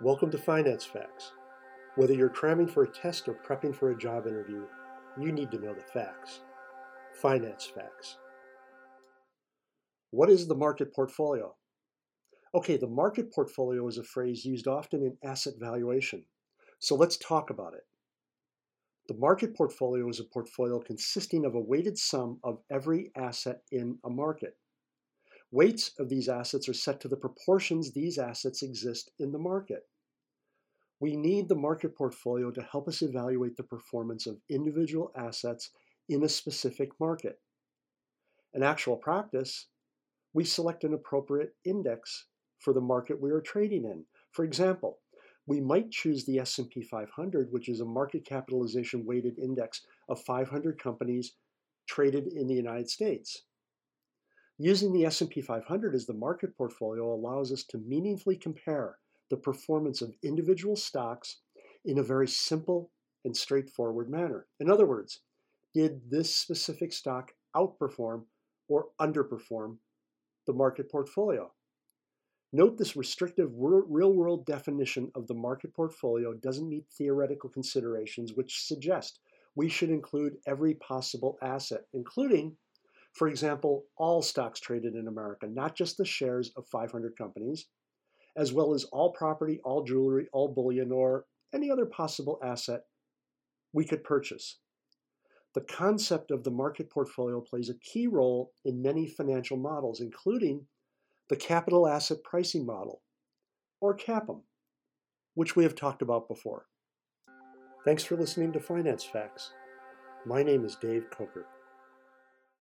Welcome to Finance Facts. Whether you're cramming for a test or prepping for a job interview, you need to know the facts. Finance Facts. What is the market portfolio? Okay, the market portfolio is a phrase used often in asset valuation. So let's talk about it. The market portfolio is a portfolio consisting of a weighted sum of every asset in a market. Weights of these assets are set to the proportions these assets exist in the market. We need the market portfolio to help us evaluate the performance of individual assets in a specific market. In actual practice, we select an appropriate index for the market we are trading in. For example, we might choose the S&P 500, which is a market capitalization weighted index of 500 companies traded in the United States. Using the S&P 500 as the market portfolio allows us to meaningfully compare the performance of individual stocks in a very simple and straightforward manner. In other words, did this specific stock outperform or underperform the market portfolio? Note this restrictive real-world definition of the market portfolio doesn't meet theoretical considerations which suggest we should include every possible asset, including for example, all stocks traded in America, not just the shares of 500 companies, as well as all property, all jewelry, all bullion, or any other possible asset we could purchase. The concept of the market portfolio plays a key role in many financial models, including the capital asset pricing model, or CAPM, which we have talked about before. Thanks for listening to Finance Facts. My name is Dave Coker.